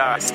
All right.